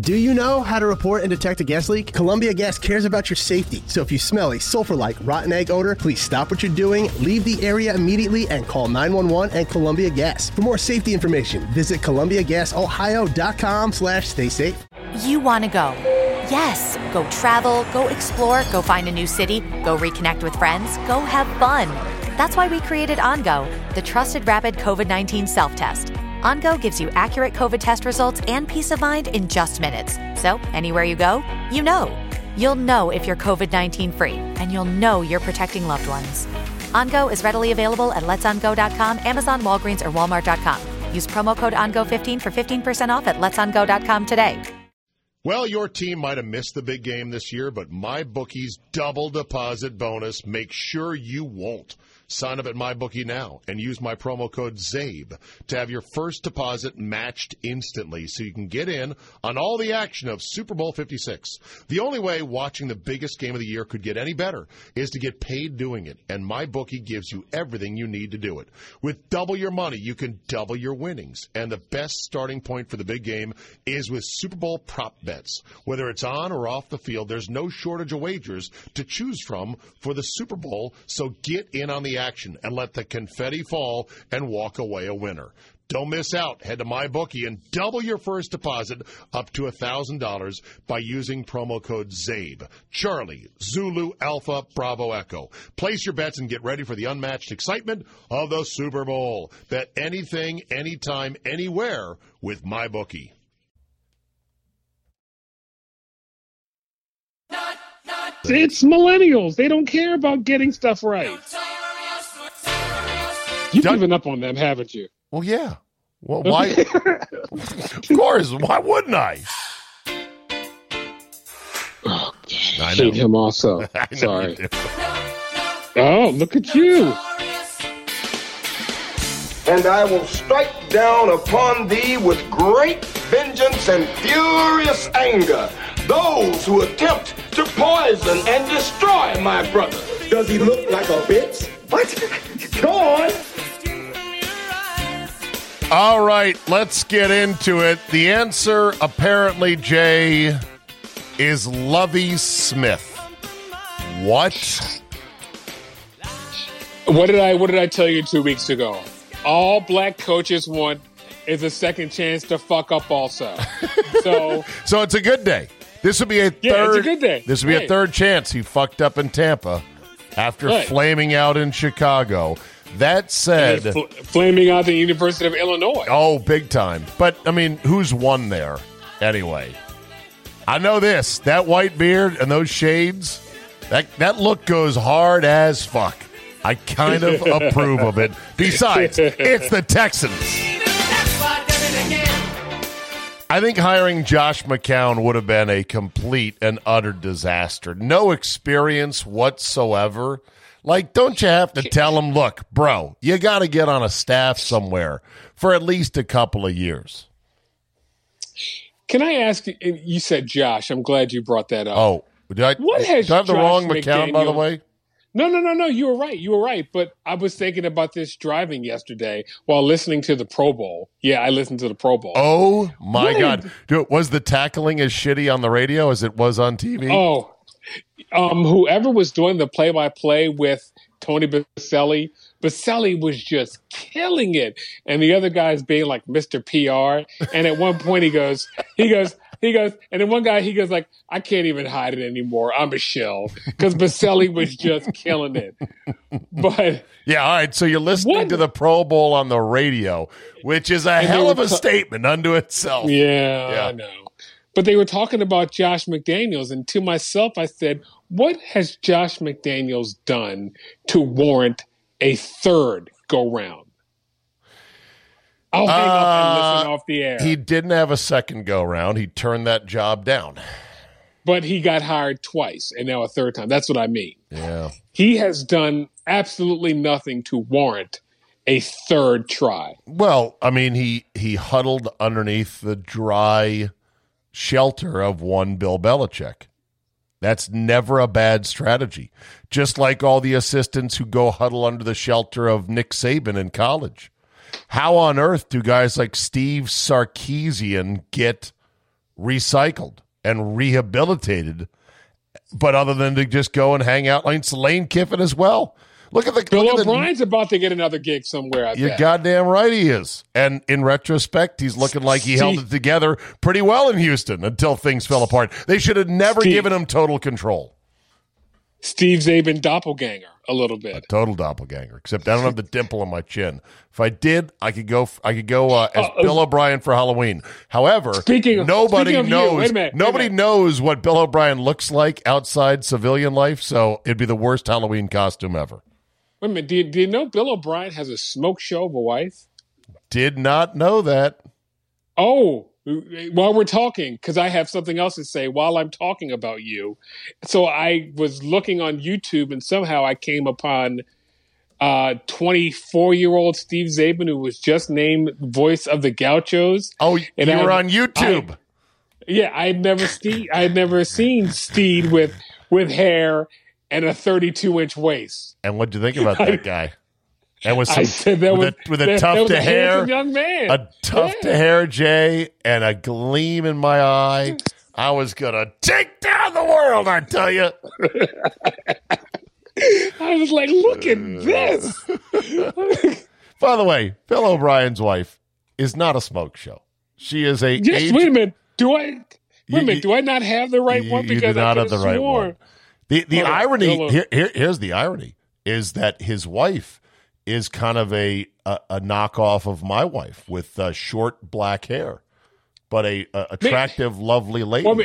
Do you know how to report and detect a gas leak? Columbia Gas cares about your safety. So if you smell a sulfur like rotten egg odor, please stop what you're doing, leave the area immediately, and call 911 and Columbia Gas. For more safety information, visit ColumbiaGasOhio.com slash stay safe. You want to go. Yes, go travel, go explore, go find a new city, go reconnect with friends, go have fun. That's why we created OnGo, the trusted rapid COVID 19 self test. OnGo gives you accurate COVID test results and peace of mind in just minutes. So, anywhere you go, you know. You'll know if you're COVID 19 free, and you'll know you're protecting loved ones. OnGo is readily available at letsongo.com, Amazon, Walgreens, or Walmart.com. Use promo code ONGO15 for 15% off at letsongo.com today. Well, your team might have missed the big game this year, but my bookie's double deposit bonus makes sure you won't. Sign up at MyBookie now and use my promo code ZABE to have your first deposit matched instantly so you can get in on all the action of Super Bowl 56. The only way watching the biggest game of the year could get any better is to get paid doing it, and MyBookie gives you everything you need to do it. With double your money, you can double your winnings, and the best starting point for the big game is with Super Bowl prop bets. Whether it's on or off the field, there's no shortage of wagers to choose from for the Super Bowl, so get in on the action and let the confetti fall and walk away a winner. Don't miss out. Head to MyBookie and double your first deposit up to $1,000 by using promo code ZABE. Charlie, Zulu, Alpha, Bravo, Echo. Place your bets and get ready for the unmatched excitement of the Super Bowl. Bet anything, anytime, anywhere with MyBookie. It's millennials. They don't care about getting stuff right. You've Done- given up on them, haven't you? Well, yeah. Well, why? of course. Why wouldn't I? Oh, I hate him also. I Sorry. Oh, look at you. and I will strike down upon thee with great vengeance and furious anger those who attempt to poison and destroy my brother. Does he look like a bitch? What? Go on. All right, let's get into it. The answer, apparently, Jay, is Lovie Smith. What? What did I what did I tell you two weeks ago? All black coaches want is a second chance to fuck up also. So So it's a good day. This would be a third. Yeah, it's a good day. This would be a third chance he fucked up in Tampa after Right. flaming out in Chicago. That said, fl- flaming out the University of Illinois. oh, big time. But I mean, who's won there anyway? I know this. That white beard and those shades. That that look goes hard as fuck. I kind of approve of it. Besides, it's the Texans. I think hiring Josh McCown would have been a complete and utter disaster. No experience whatsoever. Like, don't you have to tell him, look, bro, you got to get on a staff somewhere for at least a couple of years? Can I ask you? You said Josh. I'm glad you brought that up. Oh, did I, What has do I have the Josh wrong McCown, by the way? No, no, no, no. You were right. You were right. But I was thinking about this driving yesterday while listening to the Pro Bowl. Yeah, I listened to the Pro Bowl. Oh, my What? God. Dude, was the tackling as shitty on the radio as it was on TV? Oh, um, whoever was doing the play-by-play with Tony Boselli, Boselli was just killing it, and the other guys being like Mr. PR. And at one point, he goes, he goes, he goes, and then one guy he goes like, I can't even hide it anymore. I'm a shell because Boselli was just killing it. But Yeah, all right. So you're listening What? to the Pro Bowl on the radio, which is a hell of a statement unto itself. Yeah, Yeah. I know. But they were talking about Josh McDaniels, and to myself, I said, "What has Josh McDaniels done to warrant a third go round?" I'll hang up and listen Uh, off the air. He didn't have a second go round. He turned that job down. but he got hired twice, and now a third time. That's what I mean. Yeah. He has done absolutely nothing to warrant a third try. Well, I mean, he he huddled underneath the dry shelter of one Bill Belichick. That's never a bad strategy. Just like all the assistants who go huddle under the shelter of Nick Saban in college. How on earth do guys like Steve Sarkisian get recycled and rehabilitated. But other than to just go and hang out like Lane Kiffin as well. Look at the Bill look at the- O'Brien's about to get another gig somewhere. I You're bet. goddamn right he is. And in retrospect, he's looking like he held it together pretty well in Houston until things fell apart. They should have never Steve- given him total control. Steve Czaban doppelganger a little bit. A Total doppelganger. Except I don't have the dimple on my chin. If I did, I could go. I could go uh, as Uh, Bill O'Brien for Halloween. However, Speaking of- nobody speaking of you, knows. wait a minute, nobody knows what Bill O'Brien looks like outside civilian life. So it'd be the worst Halloween costume ever. Wait a minute. Do you, do you know Bill O'Brien has a smoke show of a wife? Did not know that. Oh, while we're talking, because I have something else to say while I'm talking about you. So I was looking on YouTube and somehow I came upon uh 24 year old Steve Czaban, who was just named voice of the Gauchos. Oh, And you were I- on YouTube. Yeah, I had never seen I had never seen Steed with with hair and a 32 inch waist. and what'd you think about that guy? And with I some said that with, was a, with a that- tough that was to hair, young man. a tough Yeah. to hair Jay, and a gleam in my eye. I was gonna take down the world. I tell you. I was like, look at uh. this. By the way, Bill O'Brien's wife is not a smoke show. She is a Yes, age- wait a minute. Do I wait You- a minute? do I not have the right you- one? do Because not I have the right one. The the irony here, here here's the irony is that his wife is kind of a a, a knockoff of my wife with uh, short black hair, but a, a attractive, lovely lady. Well,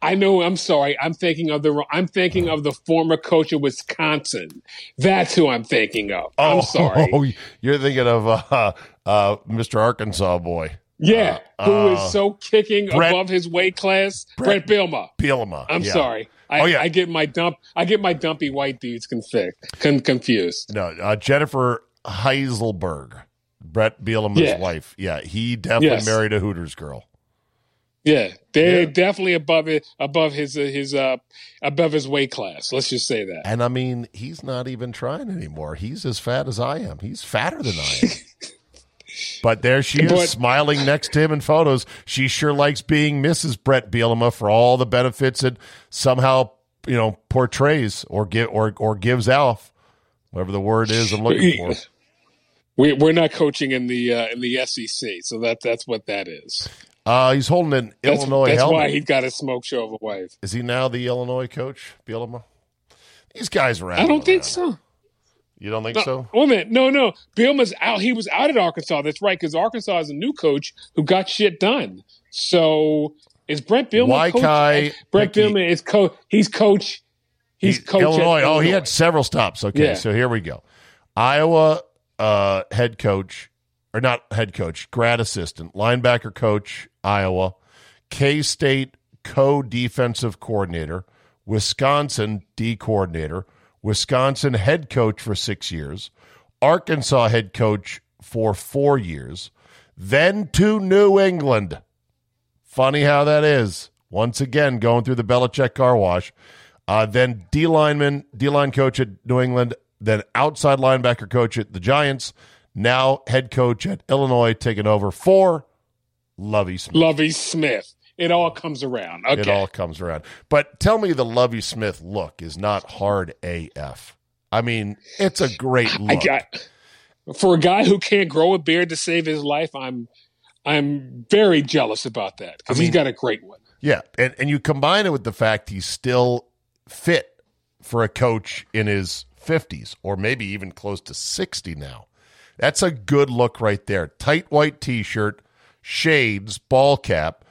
I know. I'm sorry. I'm thinking of the. I'm thinking of the former coach of Wisconsin. That's who I'm thinking of. I'm sorry. Oh, you're thinking of uh, uh, Mr. Arkansas boy, yeah, who uh, is so kicking Brett- above his weight class? Brett, Bielma. Bielema. I'm Yeah. sorry. I, Oh, yeah. I get my dump. I get my dumpy white dudes confi- con- confused. No, uh, Jennifer Heiselberg, Brett Bielema's Yeah. wife. Yeah, he definitely Yes. married a Hooters girl. Yeah, they're Yeah. definitely above it, above his uh, his uh above his weight class. Let's just say that. And I mean, he's not even trying anymore. He's as fat as I am. He's fatter than I am. but there she is, But- smiling next to him in photos. She sure likes being Mrs. Brett Bielema for all the benefits it somehow, you know, portrays or give or or gives off, whatever the word is I'm looking for. We, we're not coaching in the uh, in the SEC, so that that's what that is. Uh, he's holding an That's, Illinois that's helmet. why he got a smoke show of a wife. Is he now the Illinois coach, Bielema? These guys are. I don't think so. You don't think No, so? Wait a minute. No, no. Bielma's out. He was out at Arkansas. That's right, because Arkansas is a new coach who got shit done. So is Brent Bielma Why coach? Kai Brent Hickey- Bielma is coach. He's coach. He's He- coach. at Illinois. Oh, he had several stops. Okay, Yeah. so here we go. Iowa uh, head coach, or not head coach, grad assistant, linebacker coach, Iowa. K State co defensive coordinator, Wisconsin D coordinator, Wisconsin head coach for six years, Arkansas head coach for four years, then to New England. Funny how that is. Once again, going through the Belichick car wash. Uh, then D lineman, D line coach at New England, then outside linebacker coach at the Giants, now head coach at Illinois, taking over for Lovie Smith. Lovie Smith. It all comes around. Okay. It all comes around. But tell me the Lovie Smith look is not hard AF. I mean, it's a great I look. got for a guy who can't grow a beard to save his life. I'm I'm very jealous about that because I mean- he's got a great one. Yeah, and and you combine it with the fact he's still fit for a coach in his 50s or maybe even close to 60 now. That's a good look right there. Tight white t-shirt, shades, ball cap,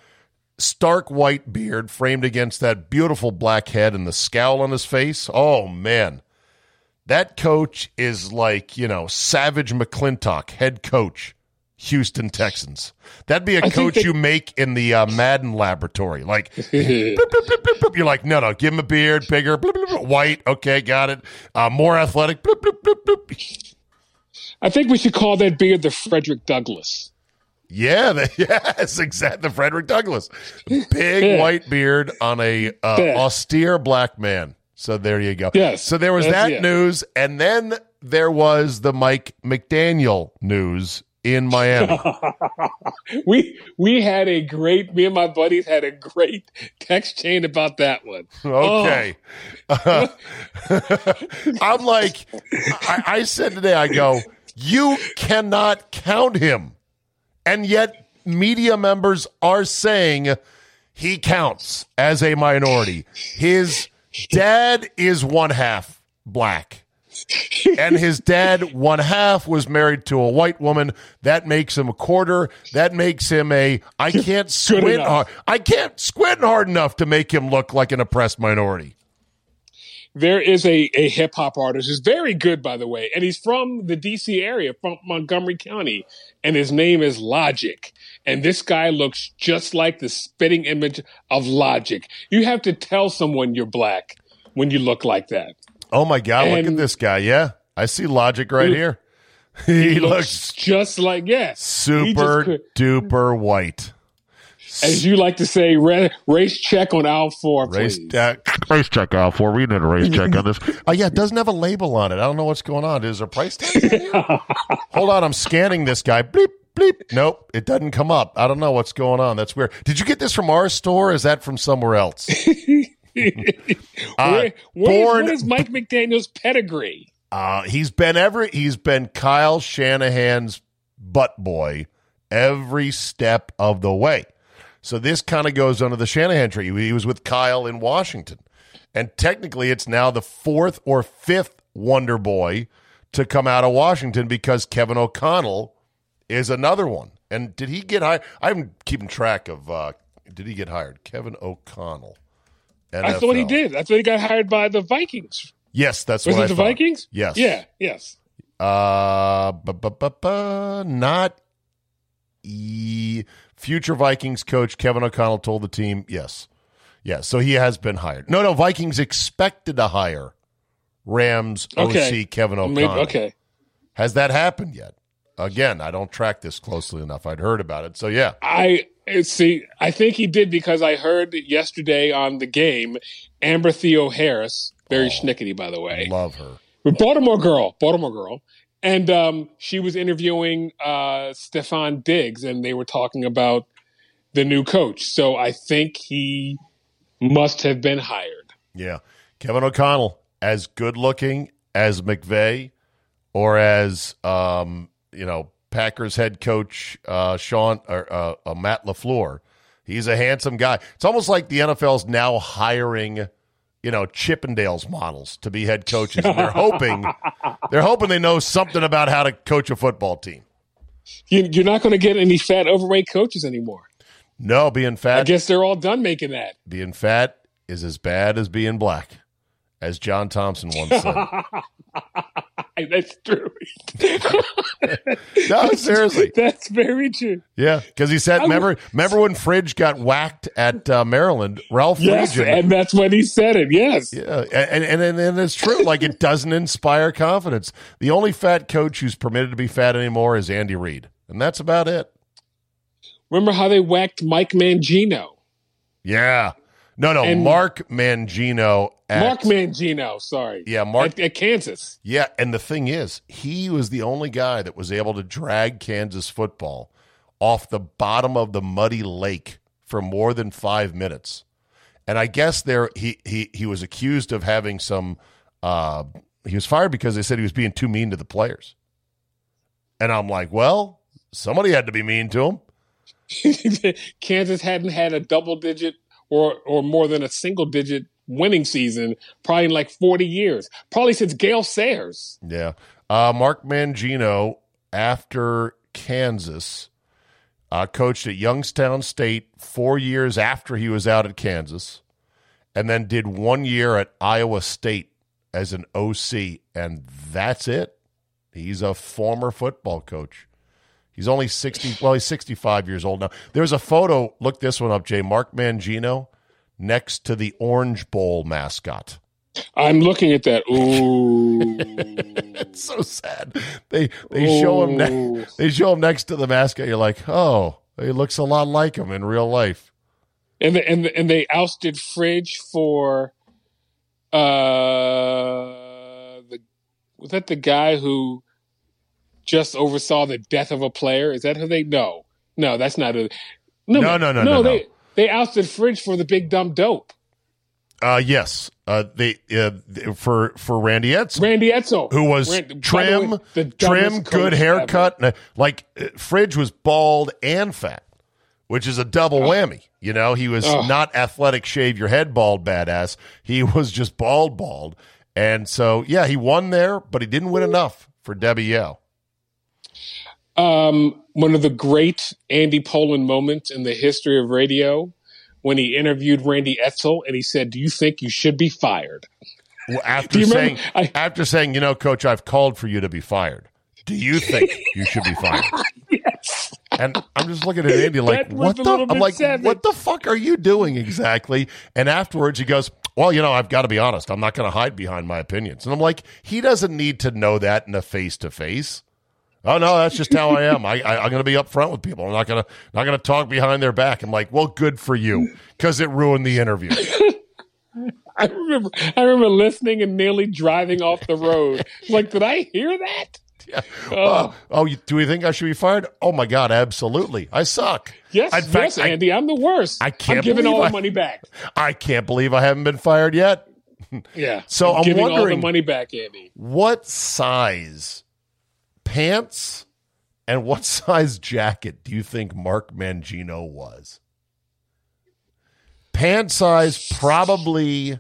stark white beard framed against that beautiful black head and the scowl on his face. Oh man. That coach is like, you know, Savage McClintock, head coach, Houston Texans. That'd be a coach they- you make in the uh, Madden laboratory. Like, bloop, bloop, bloop, bloop, bloop. you're like, no, no, give him a beard, bigger, white. Okay, got it. Uh, more athletic. I think we should call that beard the Frederick Douglass. Yeah, the, yes, exactly. The Frederick Douglass, big white beard on a uh, austere black man. So there you go. Yes, So there was that it. news, and then there was the Mike McDaniel news in Miami. we we had a great. Me and my buddies had a great text chain about that one. Okay. Oh. I'm like, I, I said today, I go, you cannot count him. And yet, media members are saying he counts as a minority. His dad is one half black. and his dad, one half, was married to a white woman. That makes him a quarter. That makes him a. I can't squint hard. I can't squint hard enough to make him look like an oppressed minority. There is a, a hip hop artist who's very good, by the way, and he's from the DC area, from Montgomery County, and his name is Logic. And this guy looks just like the spitting image of Logic. You have to tell someone you're black when you look like that. Oh my God! look at this guy. Yeah, I see logic right here. He, looks just like yes, super duper white. As you like to say, ra- race check on aisle four, Race, uh, race check out for. We need a race check on this. Oh yeah, it doesn't have a label on it. I don't know what's going on. Is there a price tag? Hold on, I'm scanning this guy. Bleep bleep. Nope, it doesn't come up. I don't know what's going on. That's weird. Did you get this from our store? Or is that from somewhere else? Uh, Where- what, is, born- what is Mike McDaniel's pedigree? Uh, he's been every he's been Kyle Shanahan's butt boy every step of the way. So this kind of goes under the Shanahan tree. He was with Kyle in Washington. And technically it's now the fourth or fifth Wonder Boy to come out of Washington because Kevin O'Connell is another one. And did he get hired? I'm keeping track of uh did he get hired? Kevin O'Connell. I thought he did. I thought he got hired by the Vikings. Yes, that's Was what it I the thought. Vikings? Yes. Yeah. Yes. Uh, bu- bu- bu- not e- future Vikings coach Kevin O'Connell told the team yes, yes. So he has been hired. No, no, Vikings expected to hire Rams Okay. OC Kevin Maybe- O'Connell. okay. Has that happened yet? Again, I don't track this closely enough. I'd heard about it, so yeah. I see. I think he did because I heard yesterday on the game, Amber Theoharris, very oh, schnickety by the way, Love her. Baltimore girl, Baltimore girl, and um, she was interviewing uh, Stefon Diggs, and they were talking about the new coach. So I think he must have been hired. Yeah. Kevin O'Connell, as good looking as McVay or as um, you know, Packers head coach uh Sean or uh, uh, Matt LaFleur. He's a handsome guy. It's almost like the NFL's now hiring, you know, Chippendales models to be head coaches. And they're hoping they're hoping they know something about how to coach a football team. You, you're not going to get any fat, overweight coaches anymore. No, being fat. I guess they're all done making that. being fat is as bad as being black, as John Thompson once said. That's true. no, seriously. That's very true. Yeah, because he said, I remember, remember when Fridge got whacked at uh, Maryland? Ralph Yes, and that's when he said it. Yes. yeah, and, and and and it's true. Like it doesn't inspire confidence. The only fat coach who's permitted to be fat anymore is Andy Reid, and that's about it. Remember how they whacked Mike Mangino? Yeah, no, no, And- Mark Mangino. At, Mark Mangino, sorry. Yeah, Mark- At, at Kansas. Yeah, and the thing is, he was the only guy that was able to drag Kansas football off the bottom of the muddy lake for more than five minutes. And I guess there he he he was accused of having some. Uh, he was fired because they said he was being too mean to the players. And I'm like, well, somebody had to be mean to him. Kansas hadn't had a double digit or or more than a single digit winning season probably in like 40 years. Probably since Gale Sayers. Yeah. Uh, Mark Mangino, after Kansas, uh, coached at Youngstown State four years after he was out at Kansas, and then did one year at Iowa State as an OC, and that's it. He's a former football coach. He's only 60, well, he's 65 years old now. There's a photo, look this one up, Jay. Mark Mangino next to the Orange Bowl mascot. I'm looking at that. Ooh. It's so sad. They they show him ne- they show him next to the mascot. You're like, oh, he looks a lot like him in real life. and the, and the, and they ousted Fridge for uh the was that the guy who just oversaw the death of a player. Is that who they? No, no, that's not a. No, no, no, no, no. They no. they ousted Fridge for the big dumb dope. Uh, yes, uh, they uh, for for Randy Edsall, Randy Edsall, who was Randy, trim, way, the trim, good haircut, and, uh, like uh, Fridge was bald and fat, which is a double whammy. You know, he was Oh. not athletic, shave your head bald badass. He was just bald, bald, and so yeah, he won there, but he didn't win enough for Debbie Yow. Um, one of the great Andy Pollin moments in the history of radio when he interviewed Randy Edsall and he said, "Do you think you should be fired?" Well, After saying, I- after saying, you know, coach, I've called for you to be fired. Do you think you should be fired? yes. And I'm just looking at Andy like, what the? I'm like, savage. what the fuck are you doing exactly? And afterwards, he goes, well, you know, I've got to be honest. I'm not going to hide behind my opinions. And I'm like, he doesn't need to know that in a face to face. Oh no, that's just how I am. I, I I'm going to be upfront with people. I'm not going to not going to talk behind their back. I'm like, well, good for you because it ruined the interview. I remember I remember listening and nearly driving off the road. Like, did I hear that? Yeah. Oh. Uh, oh, you, do we think I should be fired? Oh my god, absolutely. I suck. Yes, In fact, yes, Andy, I, am the worst. I can't I'm giving all I- the money back. I, I can't believe I haven't been fired yet. Yeah. So I'm giving all the money back, Andy. What size pants and what size jacket do you think Mark Mangino was? Pant size probably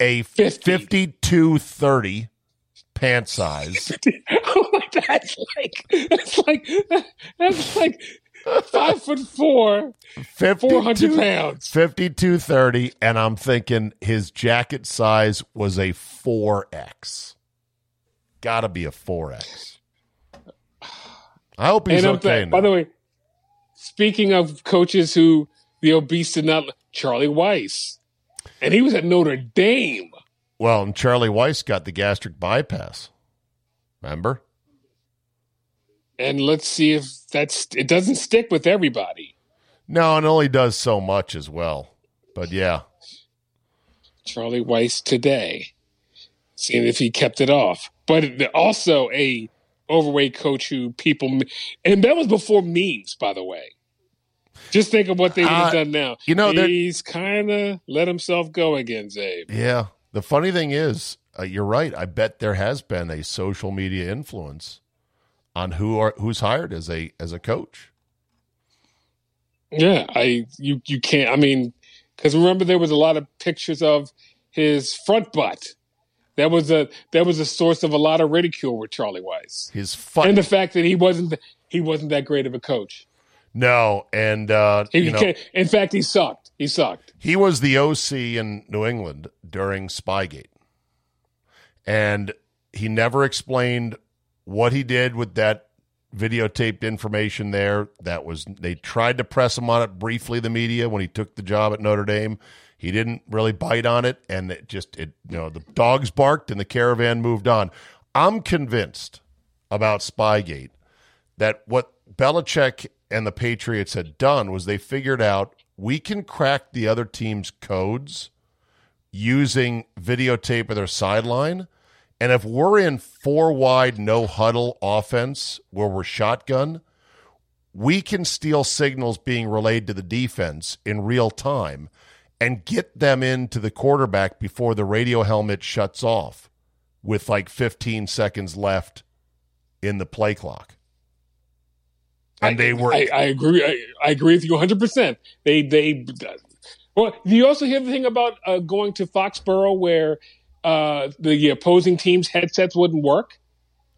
a 50. 52 30 pant size. oh, that's like that's like that's like five foot four, four hundred pounds. 52 30 and I'm thinking his jacket size was a 4X. Got to be a 4X. I hope he's and okay. th- by the way, speaking of coaches who the obese did not, Charlie Weis, and he was at Notre Dame. Well, and Charlie Weis got the gastric bypass. Remember? And let's see if that's it doesn't stick with everybody. No, it only does so much as well. But yeah. Charlie Weis today, seeing if he kept it off. But also a overweight coach who people, and that was before memes, by the way. Just think of what they would have Uh, done now. you know, he's kind of let himself go again, Zabe. Yeah. The funny thing is, uh, you're right. I bet there has been a social media influence on who are who's hired as a as a coach. Yeah, I you you can't. I mean, because remember there was a lot of pictures of his front butt. That was a that was a source of a lot of ridicule with Charlie Weis, His fun. and the fact that he wasn't he wasn't that great of a coach. no, and uh, He you know, in fact, he sucked. He sucked. he was the OC in New England during Spygate. And he never explained what he did with that videotaped information there. That was they tried to press him on it briefly the media when he took the job at Notre Dame. He didn't really bite on it and it just it you know the dogs barked and the caravan moved on. I'm convinced about Spygate that what Belichick and the Patriots had done was they figured out we can crack the other team's codes using videotape of their sideline. And if we're in four wide, no huddle offense where we're shotgun, we can steal signals being relayed to the defense in real time and get them into the quarterback before the radio helmet shuts off with like 15 seconds left in the play clock. And I, they were I, I agree. I, I agree with you 100. percent They they. Well, you also hear the thing about uh, going to Foxborough where uh, the opposing team's headsets wouldn't work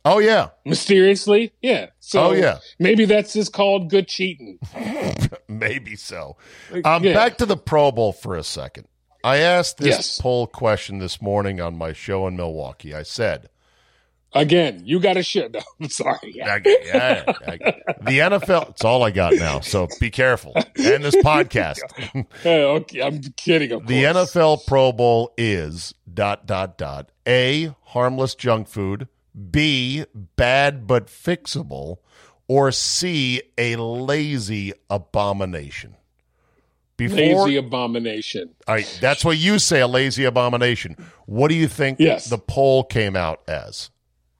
Oh yeah. mysteriously? Yeah. So Oh, yeah. maybe that's just called good cheating. Maybe so. Um, Yeah. Back to the Pro Bowl for a second. I asked this Yes. poll question this morning on my show in Milwaukee. I said, Again, you got a shit. No, I'm sorry. I- yeah, I- the NFL, it's all I got now. So be careful. And this podcast. Uh, okay, I'm kidding. Of The. NFL Pro Bowl is dot, dot, dot. A, harmless junk food. B, bad but fixable. Or C, a lazy abomination. Before, lazy abomination. All right, that's what you say, a lazy abomination. What do you think Yes. the poll came out as,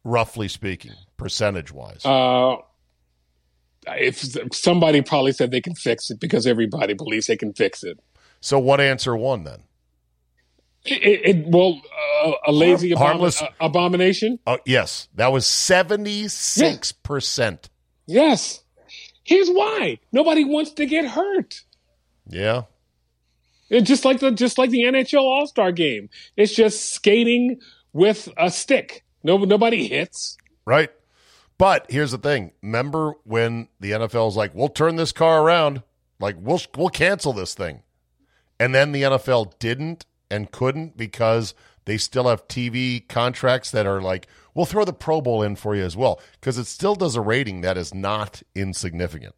roughly speaking? percentage wise? Uh, if somebody probably said they can fix it because everybody believes they can fix it. So what answer won then? It, it well, uh, a lazy Harm, harmless abomin- abomination. Oh yes, that was seventy six percent. Yes. Here's why: nobody wants to get hurt. Yeah. It just like the just like the NHL All Star Game. It's just skating with a stick. No, nobody hits. Right. But here's the thing. Remember when the NFL's like, "We'll turn this car around. Like we'll we'll cancel this thing," and then the NFL didn't and couldn't because they still have TV contracts that are like, "We'll throw the Pro Bowl in for you as well," because it still does a rating that is not insignificant.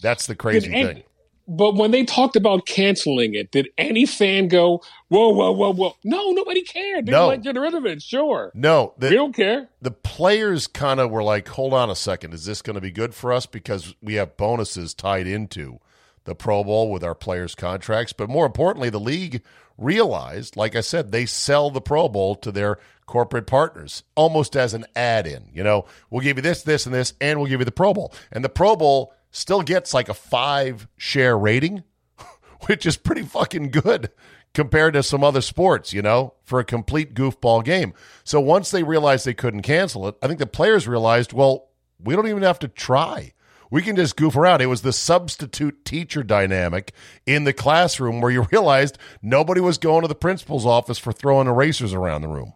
That's the crazy Did thing. But when they talked about canceling it, did any fan go, "Whoa, whoa, whoa, whoa"? No, nobody cared. They No. like get rid of it. Sure, No, we don't care. the players kind of were like, hold on a second, is this going to be good for us? Because we have bonuses tied into the Pro Bowl with our players' contracts. But more importantly, the league realized, like I said, they sell the Pro Bowl to their corporate partners almost as an add in. You know, we'll give you this, this, and this, and we'll give you the Pro Bowl. And the Pro Bowl still gets like a five share rating, which is pretty fucking good compared to some other sports, you know, for a complete goofball game. So once they realized they couldn't cancel it, I think the players realized, well, we don't even have to try. We can just goof around. It was the substitute teacher dynamic in the classroom where you realized nobody was going to the principal's office for throwing erasers around the room.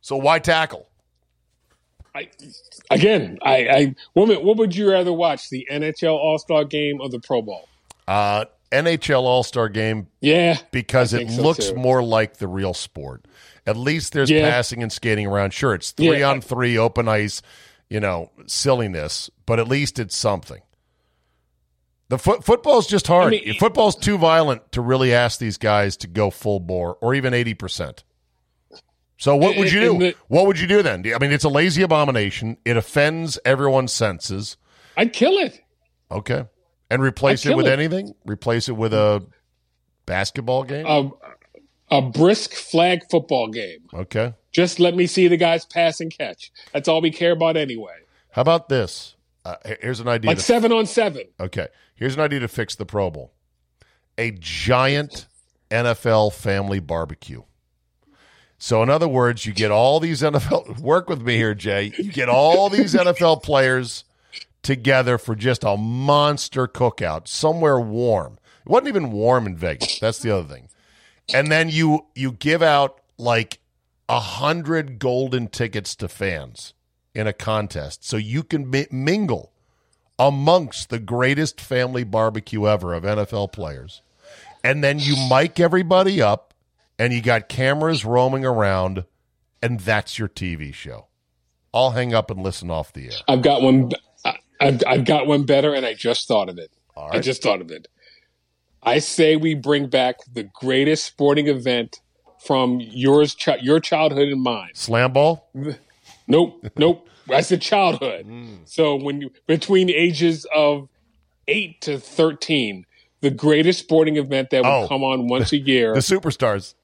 So why tackle? I, again, I, I what, would- what would you rather watch, the NHL All Star Game or the Pro Bowl? Uh, NHL All Star Game Yeah, because it so, looks too. more like the real sport. At least there's Yeah. passing and skating around. Sure, it's three Yeah. on three, open ice, you know, silliness, but at least it's something. The foot football's just hard. I mean- football's too violent to really ask these guys to go full bore or even eighty percent. So what would you do? The- what would you do then? I mean, it's a lazy abomination. It offends everyone's senses. I'd kill it. Okay, and replace it with it. anything. Replace it with a basketball game. A, a brisk flag football game. okay. Just let me see the guys pass and catch. That's all we care about anyway. How about this? Uh, here's an idea. Like to, seven on seven. okay, here's an idea to fix the Pro Bowl: a giant NFL family barbecue. So, in other words, you get all these NFL. Work with me here, Jay. You get all these NFL players together for just a monster cookout somewhere warm. It wasn't even warm in Vegas. That's the other thing. And then you you give out like a hundred golden tickets to fans in a contest, so you can mi- mingle amongst the greatest family barbecue ever of NFL players. And then you mic everybody up, and you got cameras roaming around, and that's your TV show. I'll hang up and listen off the air. I've got one. I've, I've got one better, and I just thought of it. All I just thought of it. I say we bring back the greatest sporting event from yours, chi- your childhood and mine. Slam ball? Nope, nope. I said childhood. Hmm. So when you between the ages of eight to thirteen, the greatest sporting event that would Oh. come on once a year. The superstars.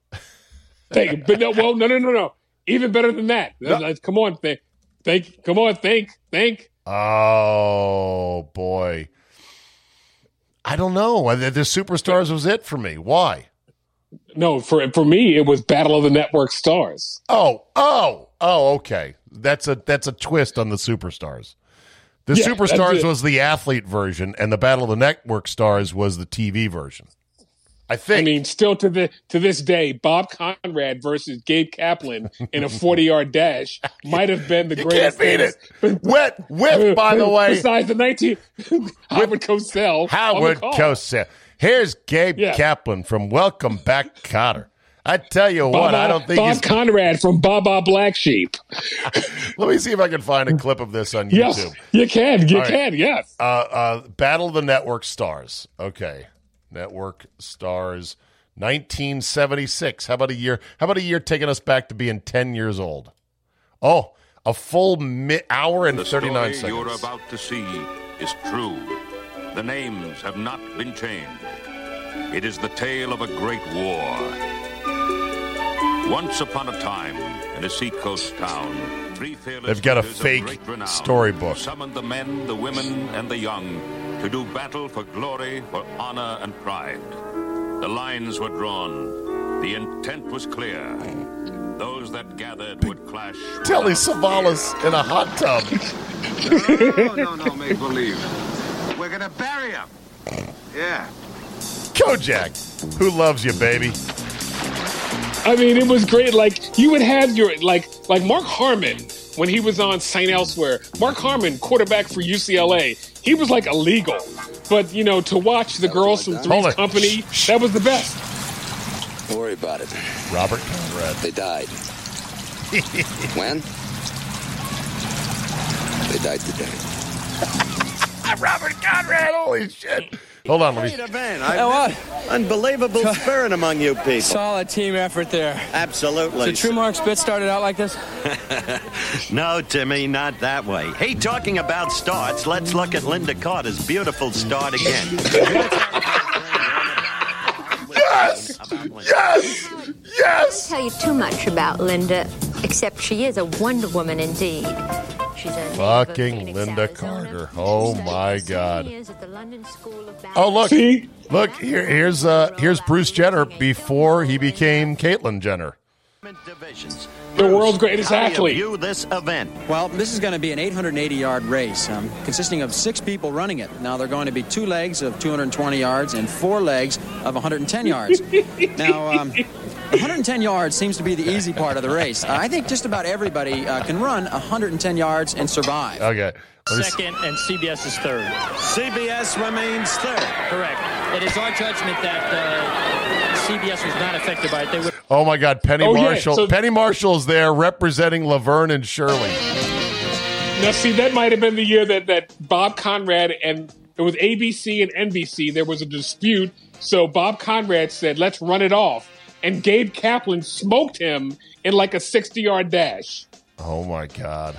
Think, but no, well, no, no, no, no. Even better than that. Let's- Come on, think, think. Come on, think, think. Oh boy. I don't know. Uh, the, the superstars was it for me. Why? No, for for me, it was Battle of the Network Stars. Oh, oh, oh. Okay, that's a that's a twist on the superstars. The Yeah, superstars was the athlete version, and the Battle of the Network Stars was the TV version. I think. I mean, still to the to this day, Bob Conrad versus Gabe Kaplan in a forty yard dash might have been the you greatest. can't beat it. Wet whip, by the way. Besides the nineteen, Howard Cosell. Howard. Cosell. Here's Gabe Yeah. Kaplan from Welcome Back, Kotter. I tell you what, Bob, I don't think Bob he's. Conrad from Baa Baa Black Sheep. Let me see if I can find a clip of this on YouTube. Yes, you can. You All right. can. Yes. Uh, uh, Battle of the Network Stars. Okay, Network Stars, 1976. How about a year? How about a year taking us back to being 10 years old? Oh, a full mi- hour and The 39 story you're about to see is true. The names have not been changed. It is the tale of a great war. Once upon a time, in a seacoast town, They've got a fake renown storybook. Summoned the men, the women, and the young to do battle for glory, for honor, and pride. The lines were drawn. The intent was clear. Those that gathered would clash. Telly Savalas in a hot tub. No, no, no, make believe. We're gonna bury him. Yeah. Kojak, who loves you, baby? I mean, it was great. Like you would have your like like Mark Harmon when he was on Saint Elsewhere. Mark Harmon, quarterback for UCLA, he was like illegal. But you know, to watch the girls from Hold Three's it. Company, that was the best. Don't worry about it. Robert Conrad. They died. when? They died today. Robert Conrad. Holy shit. Hold on, let me. event. I, Unbelievable spirit among you people. Solid team effort there. Absolutely. So True Mark Spitz started out like this? no, Timmy, not that way. Hey, talking about starts, let's look at Lynda Carter's beautiful start again. Yes! Yes! Yes! I tell you too much about Lynda, except she is a Wonder Woman indeed. She's a Fucking Phoenix, Lynda Arizona. Carter. Oh my God. years at the London School of Oh look, See? look here. Here's uh here's Bruce Jenner before he became Caitlyn Jenner. Divisions. The world's greatest How do you this event. Well, this is going to be an 880 yard race um, consisting of six people running it. Now, they're going to be two legs of 220 yards and four legs of 110 yards. now, um, 110 yards seems to be the easy part of the race. Uh, I think just about everybody uh, can run 110 yards and survive. Okay. Let me Second, and CBS is third. CBS remains third. Correct. It is our judgment that uh, CBS was not affected by it. They would. Oh my God, Penny Oh, yeah, Marshall. so- Penny Marshall's there representing Laverne and Shirley. Now, see, that might have been the year that, that Bob Conrad and it was ABC and NBC. There was a dispute. So Bob Conrad said, let's run it off. And Gabe Kaplan smoked him in like a 60 yard dash. Oh my God.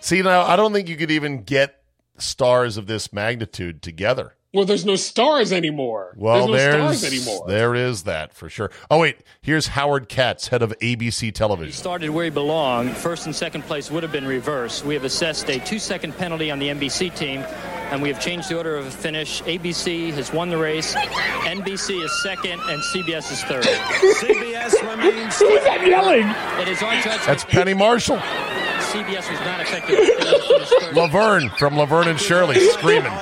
See now, I don't think you could even get stars of this magnitude together. Well, there's no stars anymore. Well, there's no there's stars anymore. there is that for sure. Oh wait, here's Howard Katz, head of ABC Television. He Started where he belonged. First and second place would have been reversed. We have assessed a two second penalty on the NBC team, and we have changed the order of finish. ABC has won the race, NBC is second, and CBS is third. CBS remains Who is that yelling? It is our judgment. That's Penny Marshall. CBS was not affected. They would have finished third. Laverne from Laverne and Shirley screaming.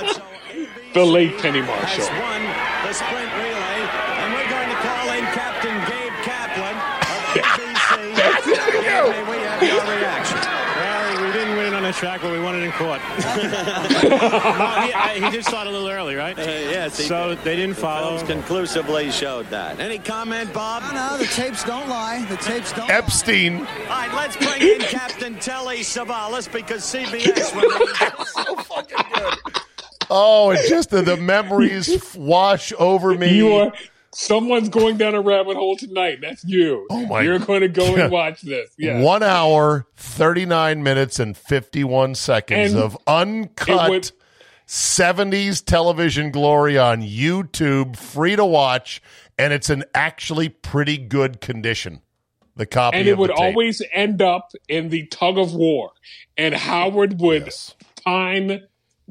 The late Penny has Marshall. won the sprint relay, and we're going to call in Captain Gabe Kaplan of ABC. Gabe, may we have your reaction? Well, we didn't win it on the track, but we won it in court. no, he, I, he did start a little early, right? Uh, yes, he So they didn't follow. Films conclusively showed that. Any comment, Bob? No, the tapes don't lie. The tapes don't Epstein. All right, let's bring in Captain Telly Savalas because CBS remains. Oh, and just the, the memories wash over me. You are. Someone's going down a rabbit hole tonight. That's you. Oh, my- You're going to go and watch this. Yeah. One hour, 39 minutes, and 51 seconds And of uncut 70s television glory on YouTube, free to watch, and it's in actually pretty good condition. The copy and of it would always end up in the tug of war. And Howard would Yes. time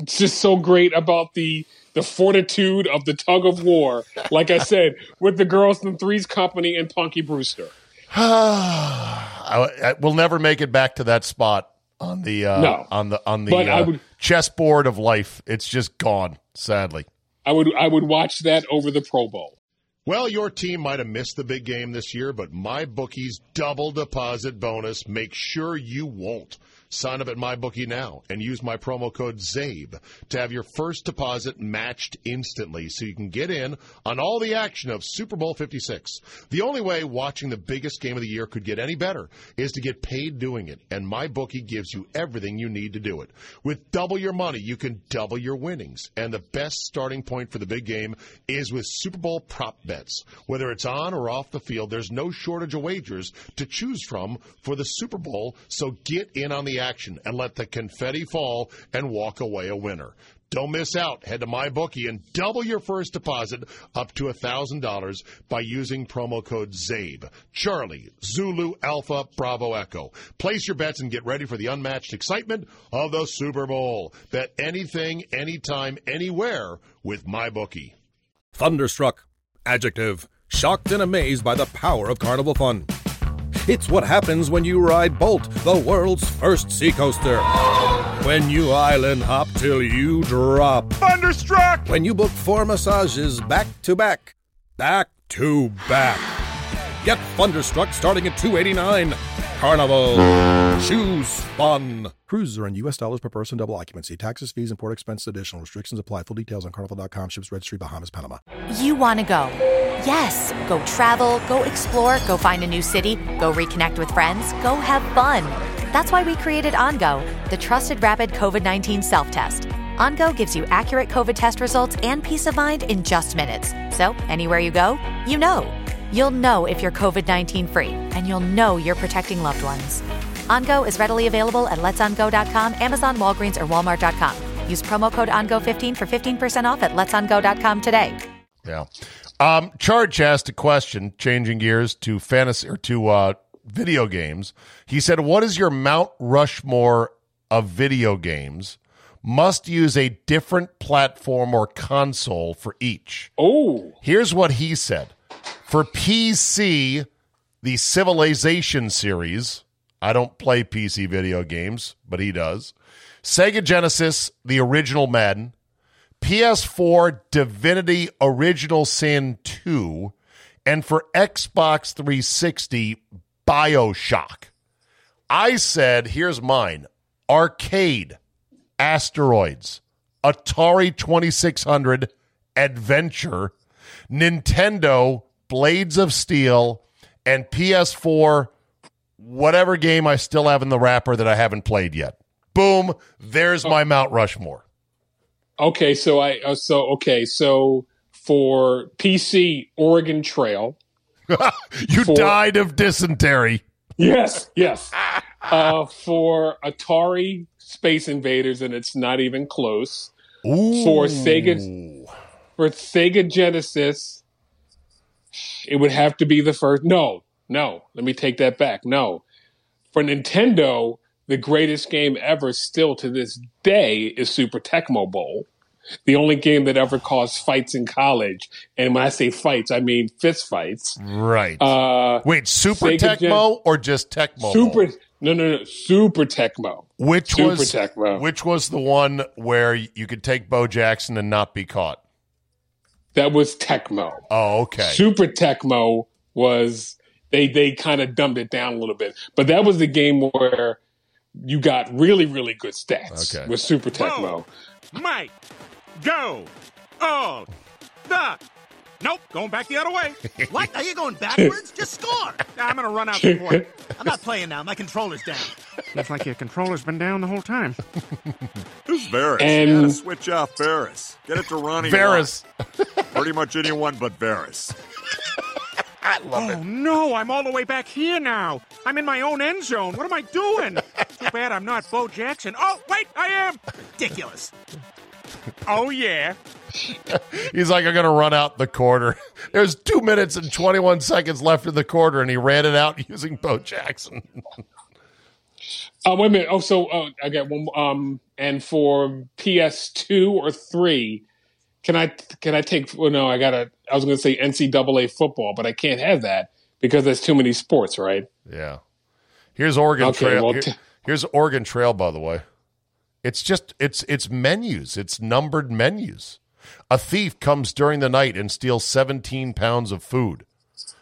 just so great about the the fortitude of the tug of war. Like I said, with the girls from Three's Company and Punky Brewster. I, I- we'll never make it back to that spot on the uh, No. on the on the uh, would- chessboard of life. It's just gone, sadly. I would I would watch that over the Pro Bowl. Well, your team might have missed the big game this year, but my bookie's double deposit bonus make sure you won't. Sign up at MyBookie now and use my promo code ZABE to have your first deposit matched instantly so you can get in on all the action of Super Bowl 56. The only way watching the biggest game of the year could get any better is to get paid doing it, and MyBookie gives you everything you need to do it. With double your money, you can double your winnings, and the best starting point for the big game is with Super Bowl prop bets. Whether it's on or off the field, there's no shortage of wagers to choose from for the Super Bowl, so get in on the action and let the confetti fall and walk away a winner. Don't miss out. Head to MyBookie and double your first deposit up to $1,000 by using promo code ZABE. Charlie, Zulu, Alpha, Bravo, Echo. Place your bets and get ready for the unmatched excitement of the Super Bowl. Bet anything, anytime, anywhere with MyBookie. Thunderstruck. Adjective. Shocked and amazed by the power of carnival fun. It's what happens when you ride Bolt, the world's first sea coaster. When you island hop till you drop. Thunderstruck! When you book four massages back to back. Back to back. Get Thunderstruck starting at 289 Carnival. Choose fun. Cruises are in U.S. dollars per person, double occupancy. Taxes, fees, and port expenses additional. Restrictions apply. Full details on carnival.com. Ships registry, Bahamas, Panama. You want to go. Yes, go travel, go explore, go find a new city, go reconnect with friends, go have fun. That's why we created OnGo, the trusted rapid COVID 19 self test. OnGo gives you accurate COVID test results and peace of mind in just minutes. So, anywhere you go, you know. You'll know if you're COVID 19 free, and you'll know you're protecting loved ones. OnGo is readily available at letsongo.com, Amazon, Walgreens, or Walmart.com. Use promo code ONGO15 for 15% off at letsongo.com today. Yeah. Um, Charge asked a question, changing gears to fantasy or to uh, video games. He said, "What is your Mount Rushmore of video games? Must use a different platform or console for each." Oh, here's what he said: For PC, the Civilization series. I don't play PC video games, but he does. Sega Genesis, the original Madden. PS4 Divinity Original Sin 2, and for Xbox 360 Bioshock. I said, here's mine Arcade, Asteroids, Atari 2600, Adventure, Nintendo, Blades of Steel, and PS4, whatever game I still have in the wrapper that I haven't played yet. Boom, there's oh. my Mount Rushmore. Okay, so I uh, so okay, so for PC Oregon Trail, you For- died of dysentery. yes, yes. Uh, for Atari Space Invaders, and it's not even close. For Sega, for Sega Genesis, it would have to be the first. No, no. Let me take that back. No, for Nintendo, the greatest game ever, still to this day, is Super Tecmo Bowl. The only game that ever caused fights in college, and when I say fights, I mean fist fights. Right. Uh, Wait, Super Sega Gen- Tecmo or just Tecmo? Super. No, no, no. Super Tecmo. Which Super was Tecmo. which was the one where you could take Bo Jackson and not be caught? That was Tecmo. Oh, okay. Super Tecmo was they they kind of dumbed it down a little bit, but that was the game where you got really really good stats Okay. with Super Tecmo. Mike, go. Oh, the. Nope, going back the other way. What? Are you going backwards? Just score. I'm going to run out the court. I'm not playing now. My controller's down. Looks like your controller's been down the whole time. Who's Varys? And- You gotta switch off Varys. Get it to Ronnie. Varys. Lott. Pretty much anyone but Varys. oh, no, I'm all the way back here now. I'm in my own end zone. What am I doing? Too bad I'm not Bo Jackson. Oh, wait, I am. Ridiculous. Oh, yeah. He's like, I'm going to run out the quarter. There's two minutes and 21 seconds left in the quarter, and he ran it out using Bo Jackson. Uh, wait a minute. Oh, so uh, I got one. Um, and for PS2 or three, can I can I take? Well, no, I gotta. I was going to say NCAA football, but I can't have that because there's too many sports, right? Yeah. Here's Oregon Okay, Trail. well, Here- here's Oregon Trail, by the way. It's just it's it's menus. It's numbered menus. A thief comes during the night and steals 17 pounds of food.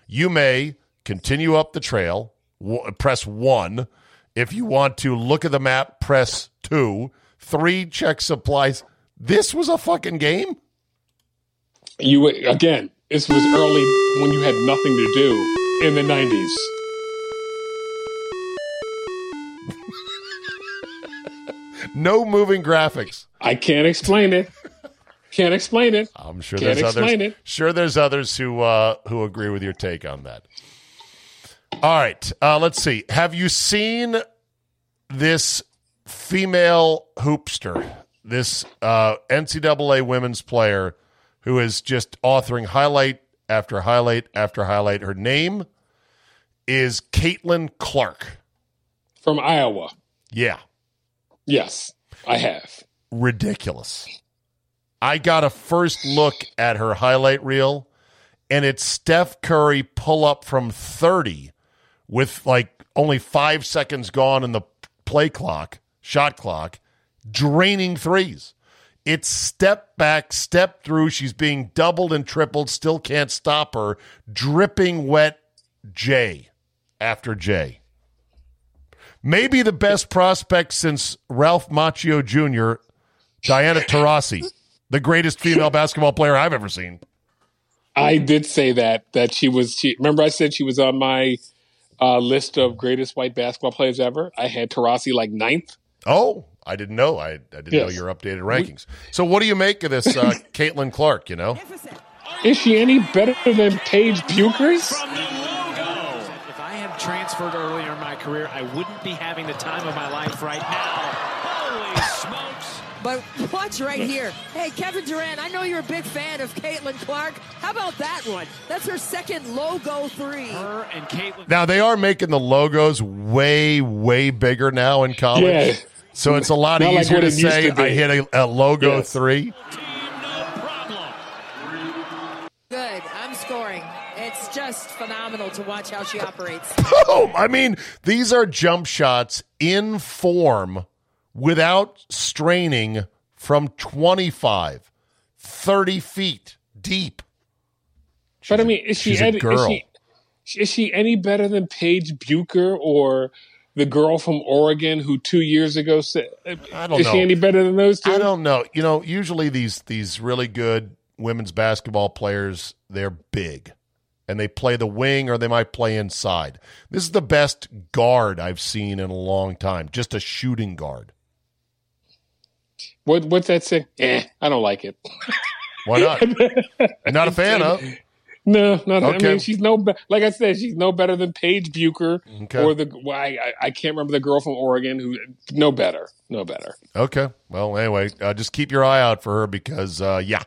You may continue up the trail. W- press one. If you want to look at the map, press two. Three. Check supplies. This was a fucking game. You again. This was early when you had nothing to do in the '90s. No moving graphics. I can't explain it. Can't explain it. I'm sure Can't there's others. it. Sure, there's others who uh, who agree with your take on that. All right, uh, let's see. Have you seen this female hoopster? this uh, NCAA women's player who is just authoring highlight after highlight after highlight. Her name is Caitlin Clark. From Iowa. Yeah. Yes, I have. Ridiculous. I got a first look at her highlight reel, and it's Steph Curry pull up from 30 with like only five seconds gone in the play clock, shot clock, draining threes. It's step back, step through. She's being doubled and tripled, still can't stop her. Dripping wet J after J. Maybe the best prospect since Ralph Macchio Jr., Diana Taurasi, the greatest female basketball player I've ever seen. I did say that that she was. She, remember, I said she was on my uh, list of greatest white basketball players ever. I had Taurasi like ninth. Oh, I didn't know. I, I didn't know your updated rankings. So, what do you make of this, uh, Caitlin Clark? You know, Is she any better than Paige Bueckers? If I had transferred earlier in my career, I wouldn't be having the time of my life right now. Holy smokes! But watch right here. Hey, Kevin Durant, I know you're a big fan of Caitlin Clark. How about that one? That's her second logo three. Her and Caitlin. now they are making the logos way, way bigger now in college. Yeah. So it's a lot Not like easier what to say to. I hit a, a logo Yes. three. Good. I'm scoring. It's just phenomenal to watch how she operates. Oh, I mean, these are jump shots in form without straining from 25, 30 feet deep. But I mean, is she she's a any, girl. Is she, is she any better than Paige Bueckers or the girl from Oregon who two years ago said? I don't is know. she any better than those two? I don't know. You know, usually these these really good women's basketball players, they're big. And they play the wing or they might play inside. This is the best guard I've seen in a long time. Just a shooting guard. What what's that say? Eh, I don't like it. Why not? You're not a fan, huh? No, not. I mean, she's no. Be- like I said, she's no better than Paige Bueckers Okay. or the. Well, I, I I can't remember the girl from Oregon who. No better. No better. Okay. Well, anyway, uh, just keep your eye out for her because, uh, yeah.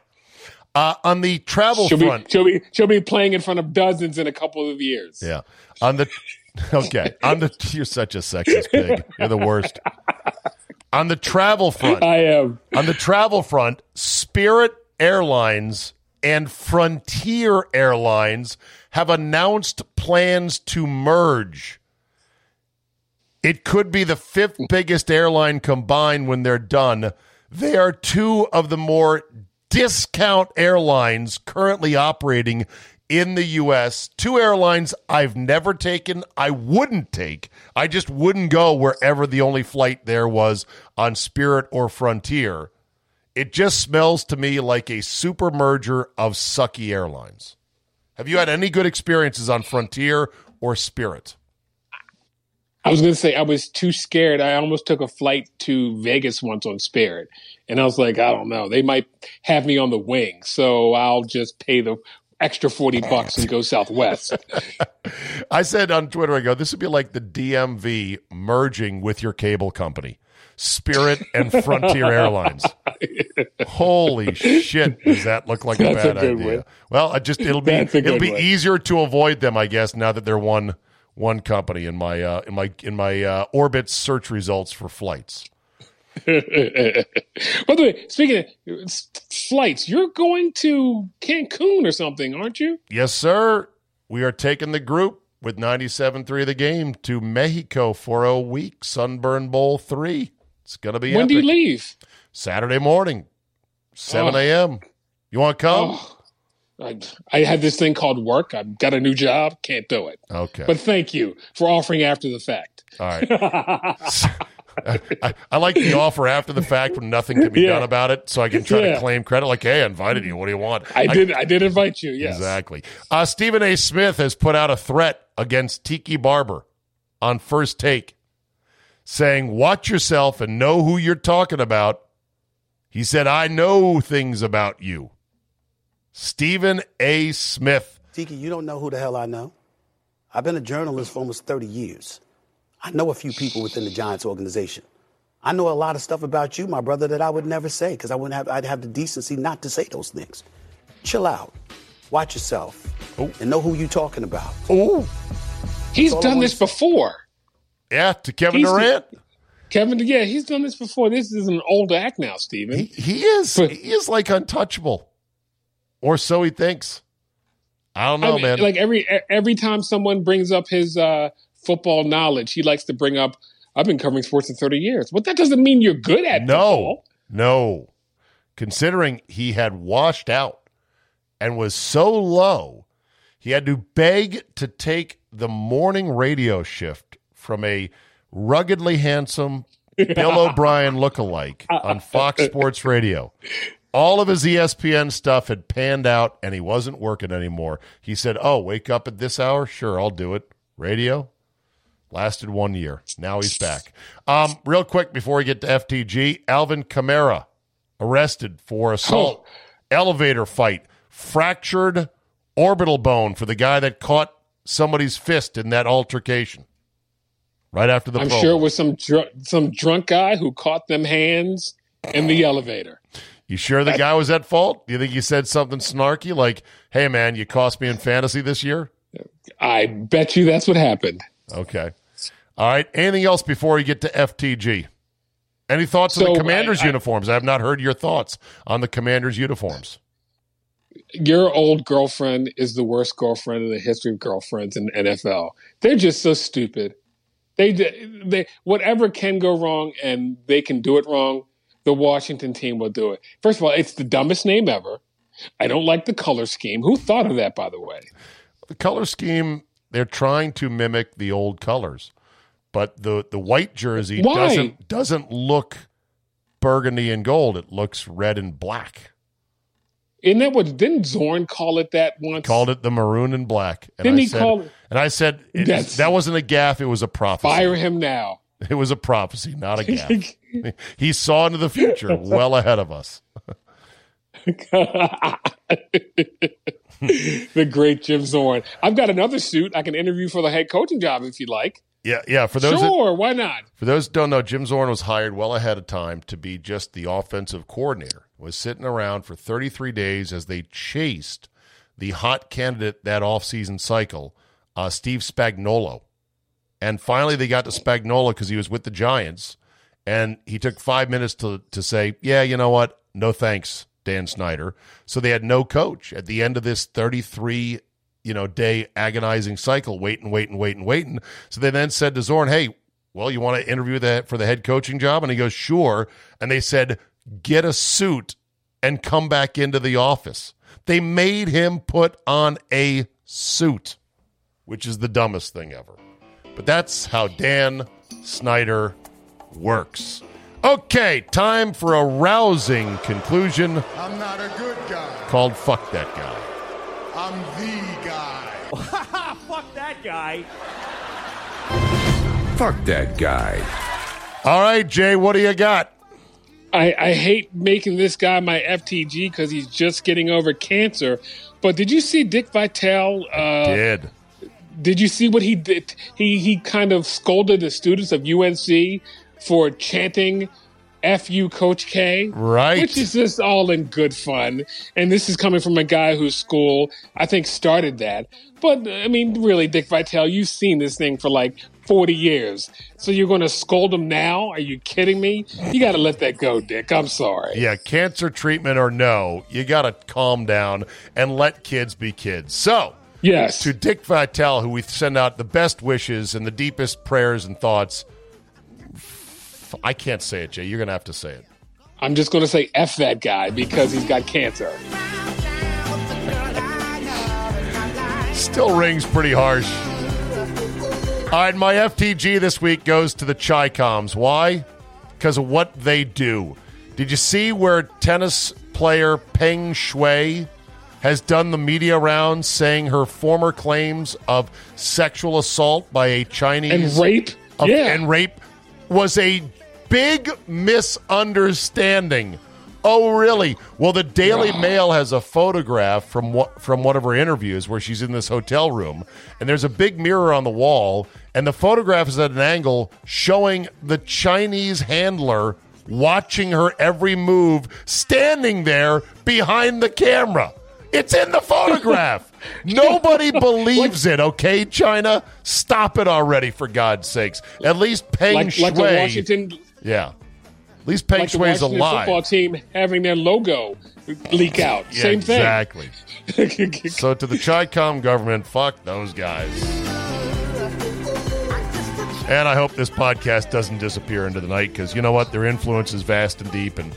Uh, on the travel She'll front, be she'll be she'll be playing in front of dozens in a couple of years. yeah. On the okay, on the you're such a sexist pig. You're the worst. On the travel front, I am. On the travel front, Spirit Airlines and Frontier Airlines have announced plans to merge. It could be the fifth biggest airline combined when they're done. They are two of the more discount airlines currently operating in the U.S. Two airlines I've never taken, I wouldn't take. I just wouldn't go wherever the only flight there was on Spirit or Frontier. It just smells to me like a super merger of sucky airlines. Have you had any good experiences on Frontier or Spirit? I was going to say I was too scared. I almost took a flight to Vegas once on Spirit, and I was like, I don't know, they might have me on the wing, so I'll just pay the extra forty bucks and go Southwest. I said on Twitter, I go, this would be like the DMV merging with your cable company, Spirit and Frontier Airlines. Holy shit! Does that look like a That's a bad good idea? one. Well, I just it'll be it'll be one. easier to avoid them, I guess, now that they're one one company in my uh, in my in my uh, orbit search results for flights. By the way, speaking of flights, you're going to Cancun or something, aren't you? Yes, sir. We are taking the group with 97.3 the game to Mexico for a week. Sunburn Bowl 3. It's going to be when do you epic. leave? Saturday morning, 7 Oh. a.m. You want to come? Oh, I, I had this thing called work. I've got a new job. Can't do it. Okay. But thank you for offering after the fact. All right. I, I like the offer after the fact when nothing can be Yeah. done about it, so I can try to claim credit. Like, hey, I invited you. What do you want? I did. I did invite you. Yes. Exactly. Uh, Stephen A. Smith has put out a threat against Tiki Barber on First Take, saying, Watch yourself and know who you're talking about. He said, I know things about you. Stephen A. Smith. Tiki, you don't know who the hell I know. I've been a journalist for almost 30 years. I know a few people within the Giants organization. I know a lot of stuff about you, my brother, that I would never say because I wouldn't have. I'd have the decency not to say those things. Chill out, watch yourself, oh. and know who you're talking about. Oh, He's That's all I done this before. Yeah, to Kevin He's- Durant. Kevin, yeah, he's done this before. This is an old act now, Steven. He is. he is like untouchable, or so he thinks. I don't know, I mean, man. Like every every time someone brings up his uh, football knowledge, he likes to bring up, "I've been covering sports for thirty years." But that doesn't mean you're good at no, football. no. Considering he had washed out and was so low, he had to beg to take the morning radio shift from a ruggedly handsome Bill O'Brien lookalike on Fox Sports Radio. All of his ESPN stuff had panned out and he wasn't working anymore. He said, Oh, wake up at this hour? Sure, I'll do it. Radio? Lasted one year. Now he's back. Um, real quick before we get to FTG, Alvin Kamara arrested for assault, elevator fight, fractured orbital bone for the guy that caught somebody's fist in that altercation. Right after the I'm sure it was some dr- some drunk guy who caught them hands in the elevator. You sure the guy was at fault? Do you think he said something snarky like, "Hey man, you cost me in fantasy this year"? I bet you that's what happened. Okay. All right. Anything else before we get to FTG? Any thoughts on the Commanders' I- I- uniforms? I have not heard your thoughts on the Commanders' uniforms. Your old girlfriend is the worst girlfriend in the history of girlfriends in the NFL. They're just so stupid. They they whatever can go wrong and they can do it wrong. The Washington team will do it. First of all, it's the dumbest name ever. I don't like the color scheme. Who thought of that, by the way? The color scheme, they're trying to mimic the old colors, but the the white jersey Why? doesn't doesn't look burgundy and gold. It looks red and black. Isn't that what? Didn't Zorn call it that once? Called it the maroon and black. And Didn't I he said, call it- And I said That's- that wasn't a gaff. It was a prophecy. Fire him now. It was a prophecy, not a gaff. he saw into the future, well ahead of us. the great Jim Zorn. I've got another suit I can interview for the head coaching job if you'd like. Yeah, yeah. For those that- sure, why not? For those who don't know, Jim Zorn was hired well ahead of time to be just the offensive coordinator. Was sitting around for 33 days as they chased the hot candidate that offseason cycle, uh, Steve Spagnuolo. And finally, they got to Spagnuolo because he was with the Giants, and he took five minutes to to say, "Yeah, you know what? No thanks, Dan Snyder." So they had no coach at the end of this 33 you know day agonizing cycle, waiting, waiting, waiting, waiting. So they then said to Zorn, "Hey, well, you want to interview that for the head coaching job?" And he goes, "Sure." And they said, "Get a suit and come back into the office." They made him put on a suit, which is the dumbest thing ever. But that's how Dan Snyder works. Okay, time for a rousing conclusion I'm not a good guy. called Fuck That Guy. I'm the guy. Fuck that guy. Fuck that guy. All right, Jay, what do you got? I, I hate making this guy my FTG because he's just getting over cancer. But did you see Dick Vitale? Uh, Did. Did you see what he did? He he kind of scolded the students of UNC for chanting "Fu Coach K," Right. Which is just all in good fun. And this is coming from a guy whose school I think started that. But I mean, really, Dick Vitale, you've seen this thing for like forty years, so you're going to scold him now? Are you kidding me? You got to let that go, Dick. I'm sorry. Yeah, cancer treatment or no, you got to calm down and let kids be kids. So, yes, to Dick Vitale, who we send out the best wishes and the deepest prayers and thoughts. I can't say it, Jay. You're going to have to say it. I'm just going to say F that guy because he's got cancer. Still rings pretty harsh. All right, my FTG this week goes to the Chicoms. Why? Because of what they do. Did you see where tennis player Peng Shuai has done the media rounds saying her former claims of sexual assault by a Chinese And rape? of- Yeah. and rape was a big misunderstanding Oh, really? Well, the Daily Mail has a photograph from what, from one of her interviews where she's in this hotel room, and there's a big mirror on the wall, and the photograph is at an angle showing the Chinese handler watching her every move, standing there behind the camera. It's in the photograph. Nobody believes it, okay, China? Stop it already, for God's sakes. At least Peng Like, Shuai. like the Washington, yeah. At least Peng like the Shuai's Washington alive. football team having their logo leak out. Yeah, Same thing. exactly. so to the Chi-Com government, fuck those guys. And I hope this podcast doesn't disappear into the night because you know what? Their influence is vast and deep, and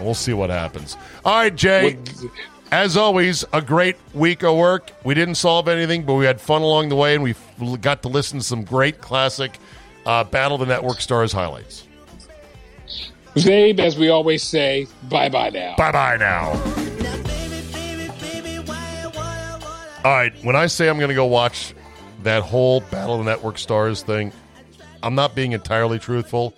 we'll see what happens. All right, Jay. As always, a great week of work. We didn't solve anything, but we had fun along the way, and we got to listen to some great classic uh, Battle of the Network Stars highlights. Zabe, as we always say, bye bye now. Bye bye now. All right, when I say I'm going to go watch that whole Battle of the Network Stars thing, I'm not being entirely truthful.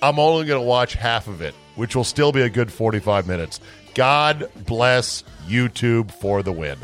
I'm only going to watch half of it, which will still be a good 45 minutes. God bless YouTube for the win.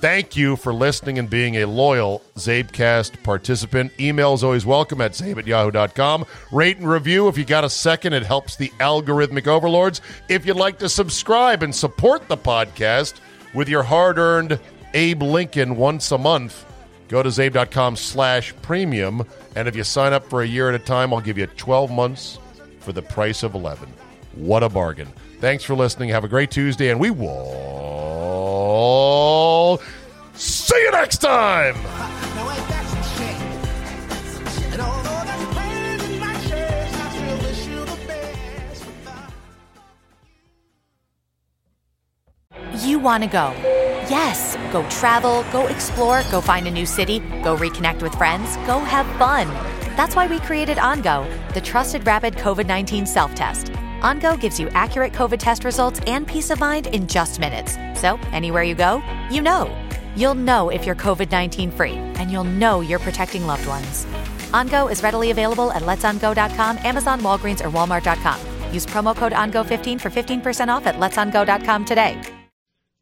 Thank you for listening and being a loyal Zabecast participant. Email is always welcome at zabe at yahoo.com. Rate and review if you got a second. It helps the algorithmic overlords. If you'd like to subscribe and support the podcast with your hard earned Abe Lincoln once a month, go to zabe.com slash premium. And if you sign up for a year at a time, I'll give you 12 months for the price of 11. What a bargain. Thanks for listening. Have a great Tuesday, and we will see you next time. You want to go. Yes, go travel, go explore, go find a new city, go reconnect with friends, go have fun. That's why we created OnGo, the trusted rapid COVID 19 self test. OnGo gives you accurate COVID test results and peace of mind in just minutes. So, anywhere you go, you know. You'll know if you're COVID 19 free, and you'll know you're protecting loved ones. OnGo is readily available at letsongo.com, Amazon, Walgreens, or Walmart.com. Use promo code ONGO15 for 15% off at letsongo.com today.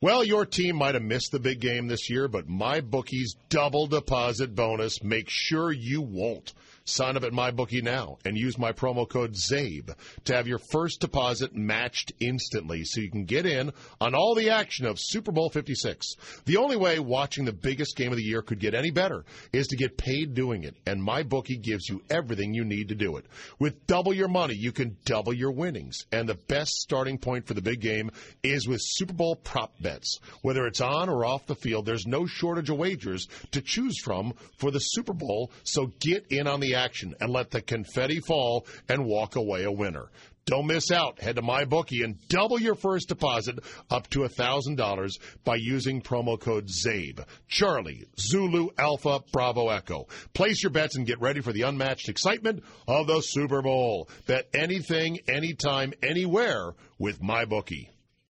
Well, your team might have missed the big game this year, but my bookie's double deposit bonus makes sure you won't. Sign up at MyBookie now and use my promo code ZABE to have your first deposit matched instantly so you can get in on all the action of Super Bowl 56. The only way watching the biggest game of the year could get any better is to get paid doing it, and MyBookie gives you everything you need to do it. With double your money, you can double your winnings, and the best starting point for the big game is with Super Bowl prop bets. Whether it's on or off the field, there's no shortage of wagers to choose from for the Super Bowl, so get in on the action and let the confetti fall and walk away a winner. Don't miss out. Head to MyBookie and double your first deposit up to $1,000 by using promo code ZABE. Charlie, Zulu, Alpha, Bravo, Echo. Place your bets and get ready for the unmatched excitement of the Super Bowl. Bet anything, anytime, anywhere with MyBookie.